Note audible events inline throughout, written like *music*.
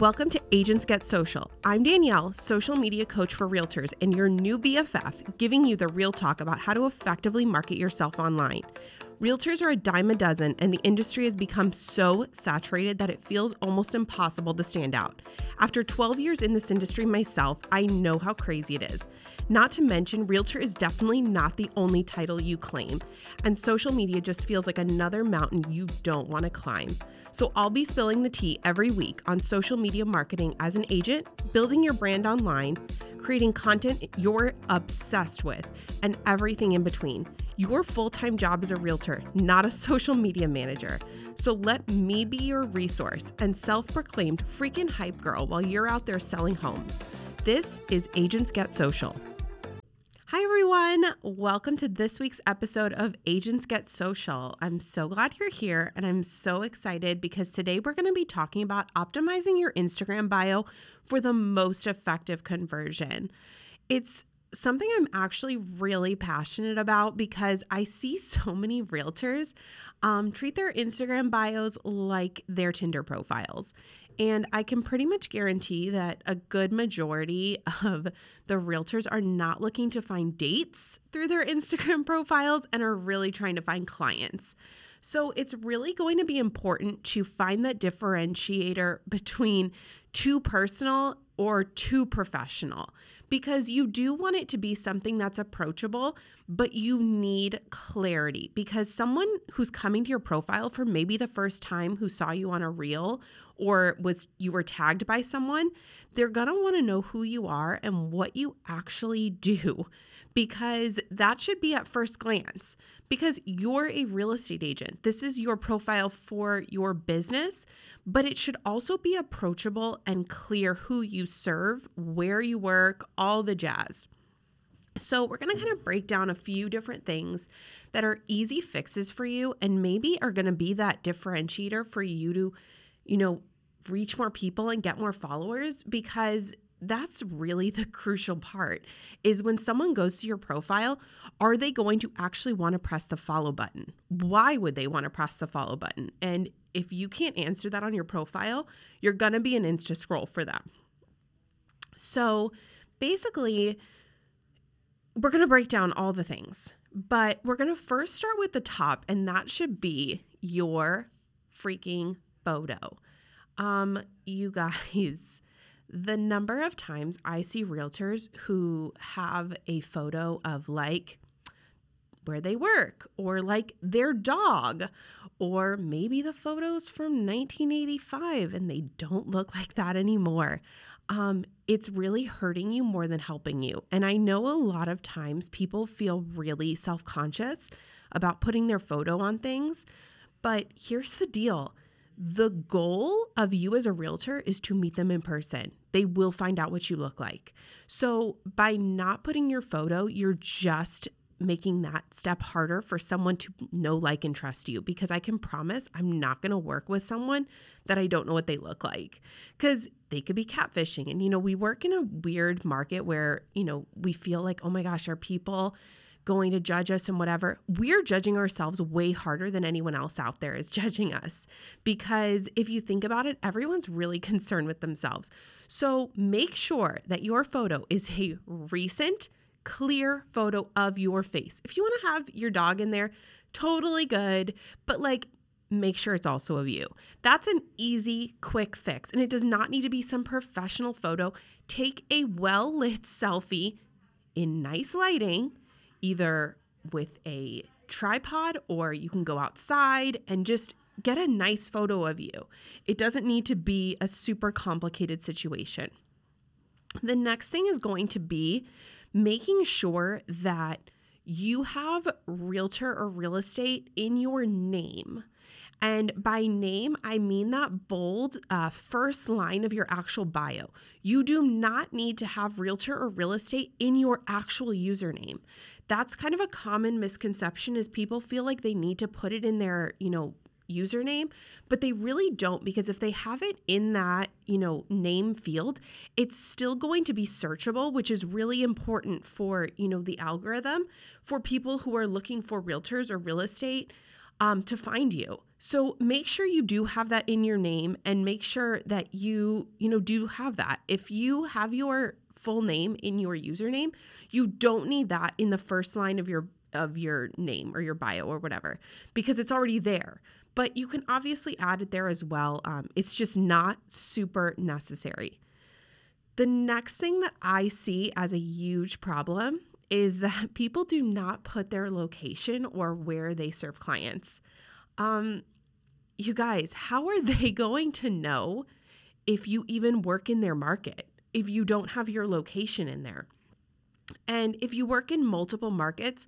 Welcome to Agents Get Social. I'm Danielle, social media coach for realtors, and your new BFF, giving you the real talk about how to effectively market yourself online. Realtors are a dime a dozen, and the industry has become so saturated that it feels almost impossible to stand out. After 12 years in this industry myself, I know how crazy it is. Not to mention, Realtor is definitely not the only title you claim, and social media just feels like another mountain you don't want to climb. So, I'll be spilling the tea every week on social media marketing as an agent, building your brand online, creating content you're obsessed with, and everything in between. Your full time job is a realtor, not a *laughs* social media manager. So let me be your resource and self proclaimed freaking hype girl while you're out there selling homes. This is Agents Get Social. Everyone. Welcome to this week's episode of Agents Get Social. I'm so glad you're here and I'm so excited because today we're going to be talking about optimizing your Instagram bio for the most effective conversion. It's something I'm actually really passionate about because I see *laughs* so many realtors um, treat their Instagram bios like their Tinder profiles. And I can pretty much guarantee that a good majority *laughs* of the realtors are not looking to find dates through their *laughs* Instagram profiles and are really trying to find clients. So it's really going to be important to find that differentiator between too personal or too professional because you do want it to be something that's approachable, but you need clarity because someone who's coming to your profile for maybe the first time who saw you on a reel or was you were tagged by someone, they're going to want to know who you are and what you actually do because that should be at first glance because you're a real estate agent. This is your profile for your business, but it should also be approachable and clear who you serve, where you work, all the jazz. So, we're going to kind of break down a few different things that are easy fixes for you and maybe are going to be that differentiator for you to, you know, reach more people and get more followers because that's really the *laughs* crucial part is when someone goes to your profile are they going to actually want to press the follow button? Why would they want to press the follow button? And if you can't answer that on your profile you're going to be an insta scroll for them. So basically we're going to break down all the things but we're going to first start with the top and that should be your freaking photo um you guys *laughs* the number of times I see realtors who have a photo of like where they work or like their dog or maybe the photos from 1985 and they don't look like that anymore. Um, it's really hurting you more than helping you. And I know a lot of times people feel really self conscious about putting their photo on things, but here's the deal the goal of you as a realtor is to meet them in person. They will find out what you look like. So, by not putting your photo, you're just making that step harder for someone to know, like, and trust you because I can promise I'm not going to work with someone that I don't know what they look like because they could be catfishing. And, you know, we work in a weird market where, you know, we feel like, oh my gosh, are people going to judge us and whatever, we're judging ourselves way harder than anyone else out there is *laughs* judging us. Because if you think about it, everyone's really concerned with themselves. So make sure that your photo is a recent, clear photo of your face. If you want to have your dog in there, totally good. But like, make sure it's also of you. That's an easy, quick fix. And it does not need to be some professional photo. Take a well lit selfie in nice lighting either with a tripod or you can go outside and just get a nice photo of you. It doesn't need to be a super complicated situation. The next thing is going to be making sure that you have realtor or real estate in your name. And by name, I mean that bold uh, first line of your actual bio. You do not need to have realtor or real estate in your actual username. That's kind of a common misconception is people feel like they need to put it in their, you know, username, but they really don't because if they have it in that, you know, name field, it's still going to be searchable, which is really important for, you know, the algorithm for people who are looking for realtors or real estate um, to find you. So make sure you do have that in your name and make sure that you, you know, do have that. If you have your full name in your username, you don't need that in the first line of your of your name or your bio or whatever because it's already there. But you can obviously add it there as well. Um, it's just not super necessary. The next thing that I see as a huge problem is that *laughs* people do not put their location or where they serve clients. Um, you guys, how are *laughs* they going to know if you even work in their market if you don't have your location in there? And if you work in multiple markets,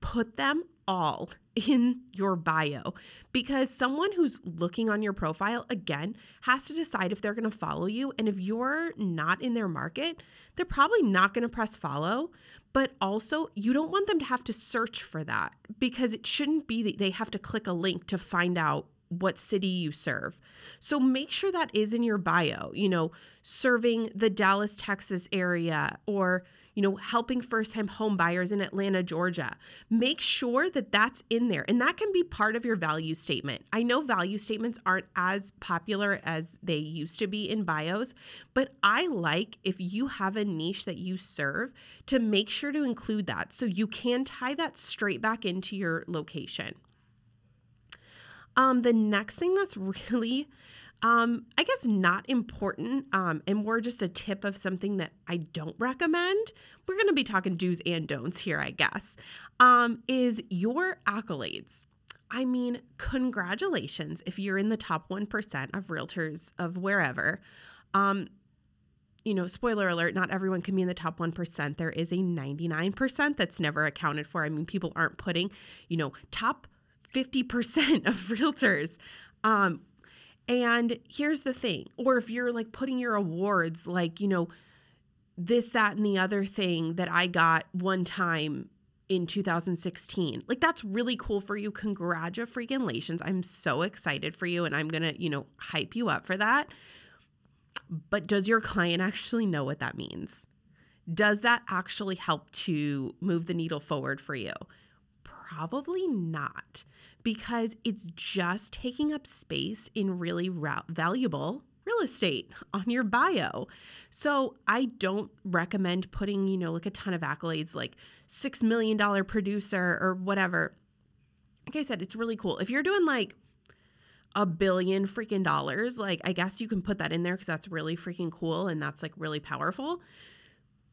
put them all in your bio because someone who's looking on your profile again has to decide if they're going to follow you and if you're not in their market they're probably not going to press follow but also you don't want them to have to search for that because it shouldn't be that they have to click a link to find out what city you serve. So make sure that is in your bio, you know, serving the Dallas, Texas area or you know, helping first time home buyers in Atlanta, Georgia. Make sure that that's in there. And that can be part of your value statement. I know value statements aren't as popular as they used to be in bios, but I like if you have a niche that you serve to make sure to include that so you can tie that straight back into your location. Um, the next thing that's *laughs* really um, I guess not important, um, and more just a tip of something that I don't recommend. We're going to be talking do's and don'ts here, I guess. Um, is your accolades. I mean, congratulations if you're in the top 1% of realtors of wherever. Um, you know, spoiler alert, not everyone can be in the top 1%. There is a 99% that's never accounted for. I mean, people aren't putting, you know, top 50% *laughs* of realtors. Um, and here's the thing, or if you're like putting your awards, like, you know, this, that, and the other thing that I got one time in 2016. Like that's really cool for you. Congratulations. I'm so excited for you and I'm going to, you know, hype you up for that. But does your client actually know what that means? Does that actually help to move the needle forward for you? Probably not because it's just taking up space in really ra- valuable real estate *laughs* on your bio. So I don't recommend putting, you know, like a ton of accolades like 6 million dollar producer or whatever. Like I said, it's really cool. If you're doing like a billion freaking dollars, like I guess you can put that in there cuz that's really freaking cool and that's like really powerful.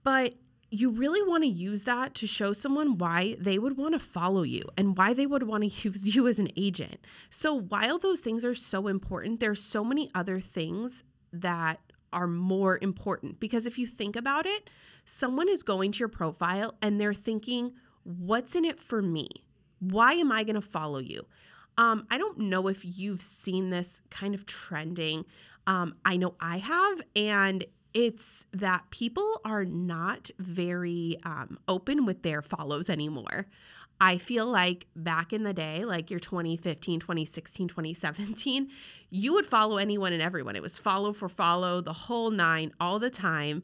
But you really want to use that to show someone why they would want to follow you and why they would want to *laughs* use you as an agent. So, while those things are so important, there's so many other things that are more important because if you think about it, someone is going to your profile and they're thinking, What's in it for me? Why am I going to follow you? Um, I don't know if you've seen this kind of trending. Um, I know I have, and it's that people are not very um, open with their follows anymore. I feel like back in the day, like your 2015, 2016, 2017, you would follow anyone and everyone. It was follow for follow, the whole nine, all the time.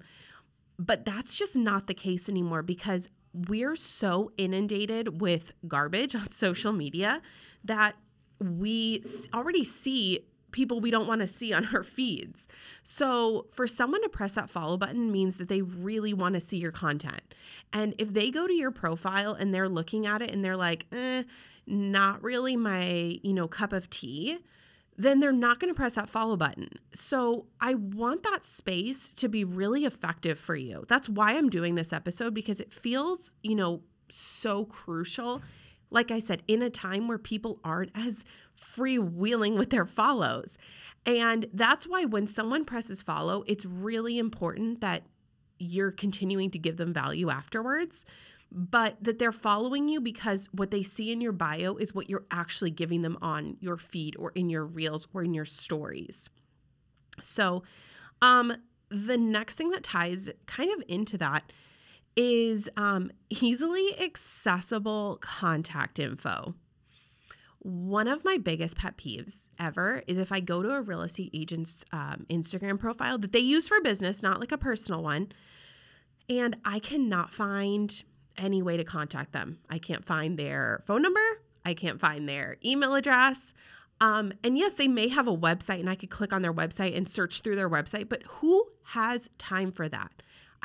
But that's just not the case anymore because we're so inundated with garbage *laughs* on social media that we already see people we don't want to see on our feeds. So, for someone to press that follow button means that they really want to see your content. And if they go to your profile and they're looking at it and they're like, eh, not really my, you know, cup of tea, then they're not going to press that follow button. So, I want that space to be really effective for you. That's why I'm doing this episode because it feels, you know, so crucial. Like I said, in a time where people aren't as freewheeling with their follows. And that's why when someone presses follow, it's really important that you're continuing to give them value afterwards, but that they're following you because what they see in your bio is what you're actually giving them on your feed or in your reels or in your stories. So, um, the next thing that ties kind of into that is um, easily accessible contact info. One of my biggest pet peeves ever is if I go to a real estate agent's um, Instagram profile that they use for business, not like a personal one, and I cannot find any way to contact them. I can't find their phone number, I can't find their email address. Um, and yes, they may have a website and I could click on their website and search through their website, but who has time for that?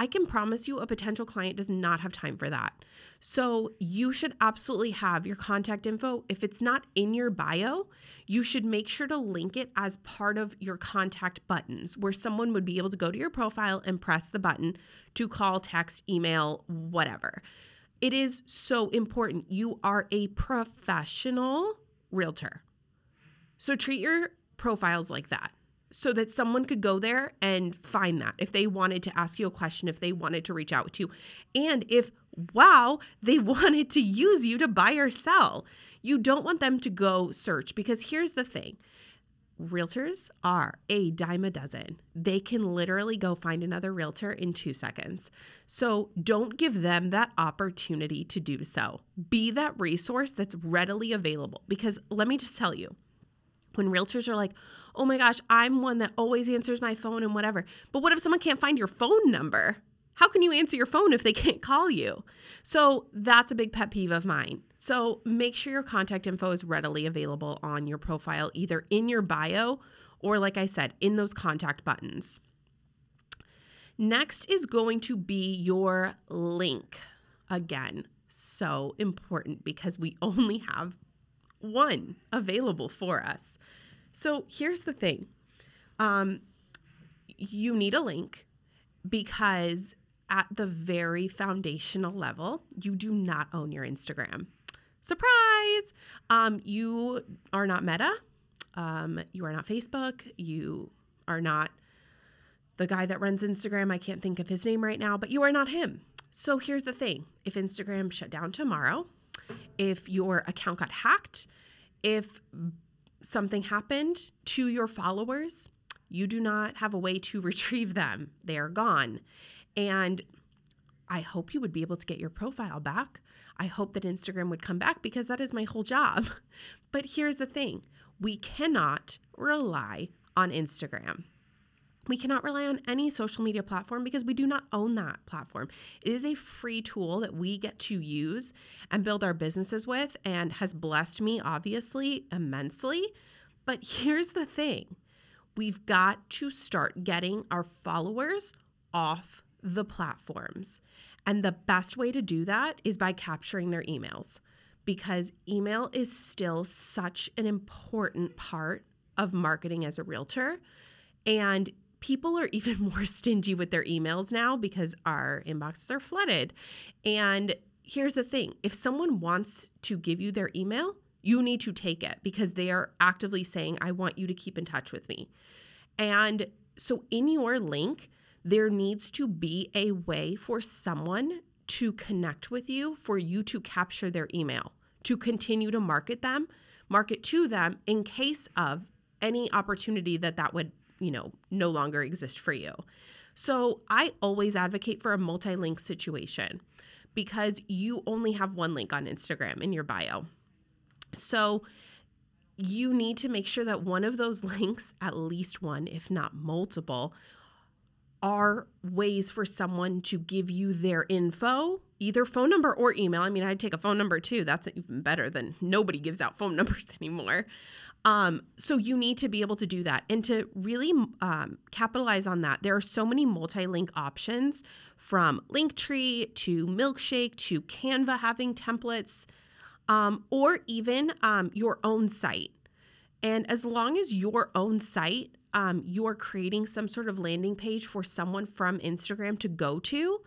I can promise you a potential client does not have time for that. So you should absolutely have your contact info. If it's not in your bio, you should make sure to link it as part of your contact buttons where someone would be able to go to your profile and press the button to call, text, email, whatever. It is so important. You are a professional realtor. So treat your profiles like that so that someone could go there and find that if they wanted to ask you a question, if they wanted to reach out to you, and if, wow, they *laughs* wanted to use you to buy or sell. You don't want them to go search because here's the thing realtors are a dime a dozen. They can literally go find another realtor in two seconds. So don't give them that opportunity to do so. Be that resource that's readily available because let me just tell you when realtors are like, oh my gosh, I'm one that always answers my phone and whatever. But what if someone can't find your phone number? How can you answer your phone if they can't call you? So that's a big pet peeve of mine. So make sure your contact info is readily available on your profile, either in your bio or, like I said, in those contact buttons. Next is going to be your link. Again, so important because we *laughs* only have one available for us. So here's the thing um, you need a link because at the very foundational level, you do not own your Instagram. Surprise! Um, you are not Meta. Um, you are not Facebook. You are not the guy that runs Instagram. I can't think of his name right now, but you are not him. So here's the thing if Instagram shut down tomorrow, if your account got hacked, if something happened to your followers, you do not have a way to *laughs* retrieve them. They are gone. And I hope you would be able to get your profile back. I hope that Instagram would come back because that is my whole job. *laughs* But here's the thing we cannot rely on Instagram. We cannot rely on any social media platform because we do not own that platform. It is a free tool that we get to use and build our businesses with and has blessed me, obviously, immensely. But *laughs* here's the thing we've got to start getting our followers off the platforms. And the best way to do that is by capturing their emails because email is still such an important part of marketing as a realtor. And people are even *laughs* more stingy with their emails now because our inboxes are flooded. And here's the thing if someone wants to give you their email, you need to take it because they are actively saying, I want you to keep in touch with me. And so in your link, there needs to be a way for someone to connect with you, for you to capture their email, to continue to market them, market to them in case of any opportunity that that would you know, no longer exist for you. So I always advocate for a multi link situation because you only have one link on Instagram in your bio. So you need to make sure that one of those *laughs* links, at least one, if not multiple, are ways for someone to give you their info, either phone number or email. I mean, I'd take a phone number too. That's even better than nobody gives out phone *laughs* numbers anymore. Um, so you need to be able to do that. And to really um, capitalize on that, there are so many multi link options from Linktree to Milkshake to Canva having templates, um, or even um, your own site. And as long as your own site, um, you're creating some sort of landing page for someone from Instagram to go to,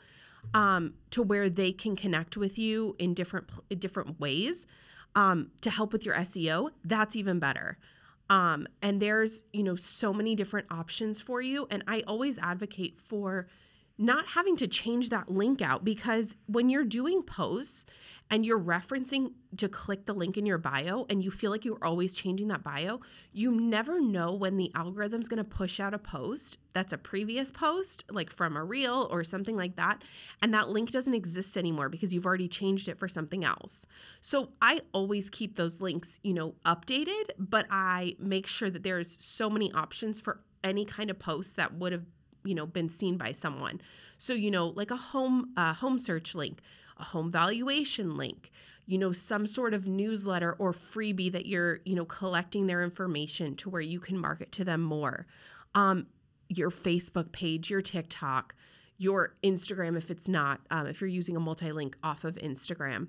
um, to where they can connect with you in different different ways um, to help with your SEO, that's even better. Um, and there's, you know, so many different options for you. And I always advocate for not having to change that link out because when you're doing posts and you're referencing to click the link in your bio and you feel like you're always changing that bio, you never know when the algorithm's going to push out a post that's a previous post, like from a reel or something like that, and that link doesn't exist anymore because you've already changed it for something else. So I always keep those links, you know, updated, but I make sure that there's so many options for any kind of post that would have you know been seen by someone so you know like a home uh, home search link a home valuation link you know, some sort of newsletter or freebie that you're, you know, collecting their information to where you can market to them more. Um, your Facebook page, your TikTok, your Instagram, if it's not, um, if you're using a multi link off of Instagram.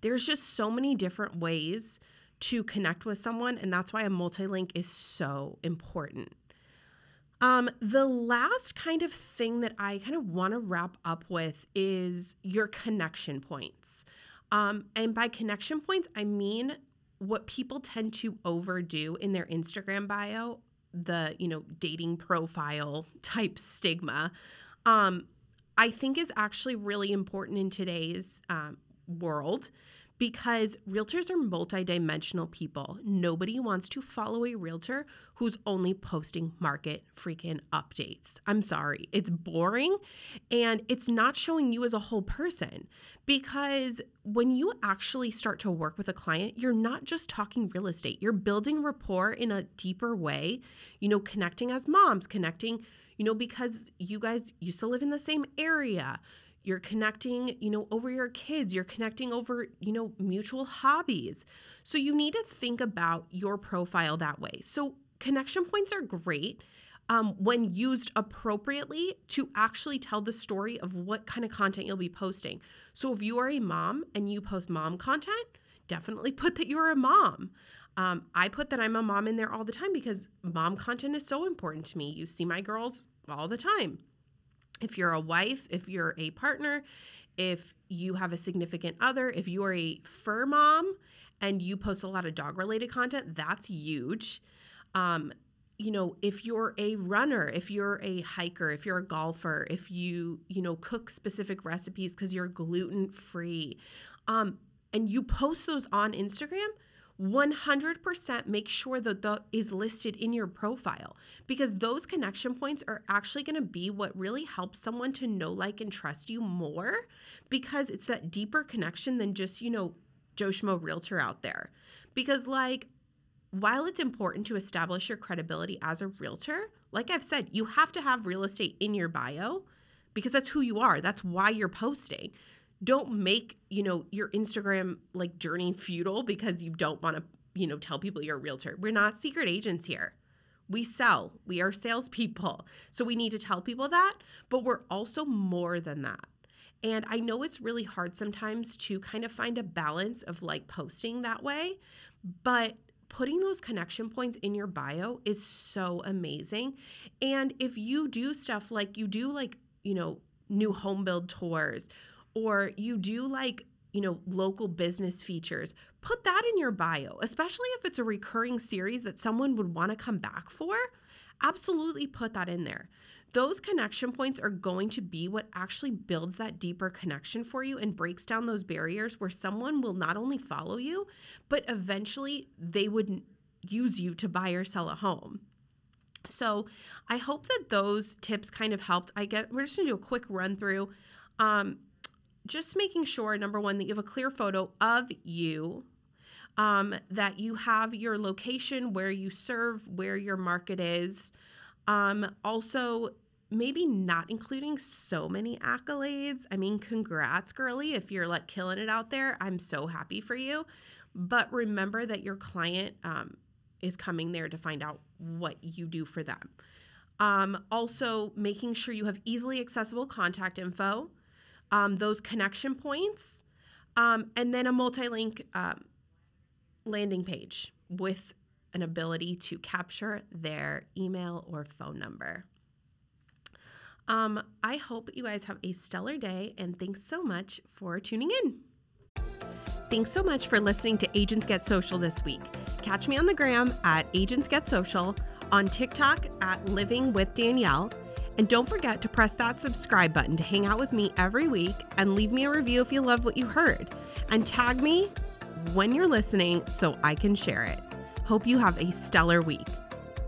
There's just so many different ways to connect with someone, and that's why a multi link is so important. Um, the last kind of thing that I kind of want to wrap up with is your connection points. Um, and by connection points, I mean what people tend to overdo in their Instagram bio, the, you know, dating profile type stigma. Um, I think is actually really important in today's um, world because realtors are multidimensional people. Nobody wants to follow a realtor who's only posting market freaking updates. I'm sorry, it's boring and it's not showing you as a whole person because when you actually start to work with a client, you're not just talking real estate, you're building rapport in a deeper way, you know, connecting as moms, connecting you know, because you guys used to live in the same area you're connecting, you know, over your kids, you're connecting over, you know, mutual hobbies. So you need to think about your profile that way. So connection points are great. Um, when used appropriately to actually tell the story of what kind of content you'll be posting. So, if you are a mom and you post mom content, definitely put that you're a mom. Um, I put that I'm a mom in there all the time because mom content is so important to me. You see my girls all the time if you're a wife, if you're a partner, if you have a significant other, if you are a fur mom and you post a lot of dog related content, that's huge. Um, you know, if you're a runner, if you're a hiker, if you're a golfer, if you, you know, cook specific recipes because you're gluten free, um, and you post those on Instagram, 100% make sure that that is listed in your profile because those connection points are actually going to be what really helps someone to know like and trust you more because it's that deeper connection than just you know joe schmo realtor out there. Because like while it's important to establish your credibility as a realtor like i've said you have to have real estate in your bio because that's who you are. That's why you're posting don't make you know your instagram like journey futile because you don't want to you know tell people you're a realtor. We're not secret agents here. We sell. We are salespeople. So we need to tell people that but we're also more than that. And i know it's really hard sometimes to kind of find a balance of like posting that way but putting those connection points in your bio is so amazing. And if you do stuff like you do like you know new home build tours or you do like you know, local business features, put that in your bio, especially if it's a recurring series that someone would want to come back for. Absolutely put that in there. Those connection points are going to be what actually builds that deeper connection for you and breaks down those barriers where someone will not only follow you, but eventually they would use you to buy or sell a home. So I hope that those tips kind of helped. I get we're just gonna do a quick run through. Um, just making sure number one that you have a clear photo of you um, that you have your location where you serve where your market is. Um, also maybe not including so many accolades. I mean congrats girly if you're like killing it out there. I'm so happy for you. But remember that your client um, is coming there to find out what you do for them. Um, also making sure you have easily accessible contact info um, those connection points, um, and then a multi link um, landing page with an ability to capture their email or phone number. Um, I hope you guys have a stellar day and thanks so much for tuning in. Thanks so much for listening to Agents Get Social this week. Catch me on the gram at Agents Get Social, on TikTok at Living with Danielle and don't forget to press that subscribe button to hang out with me every week and leave me a review if you love what you heard. And tag me when you're listening so I can share it. Hope you have a stellar week.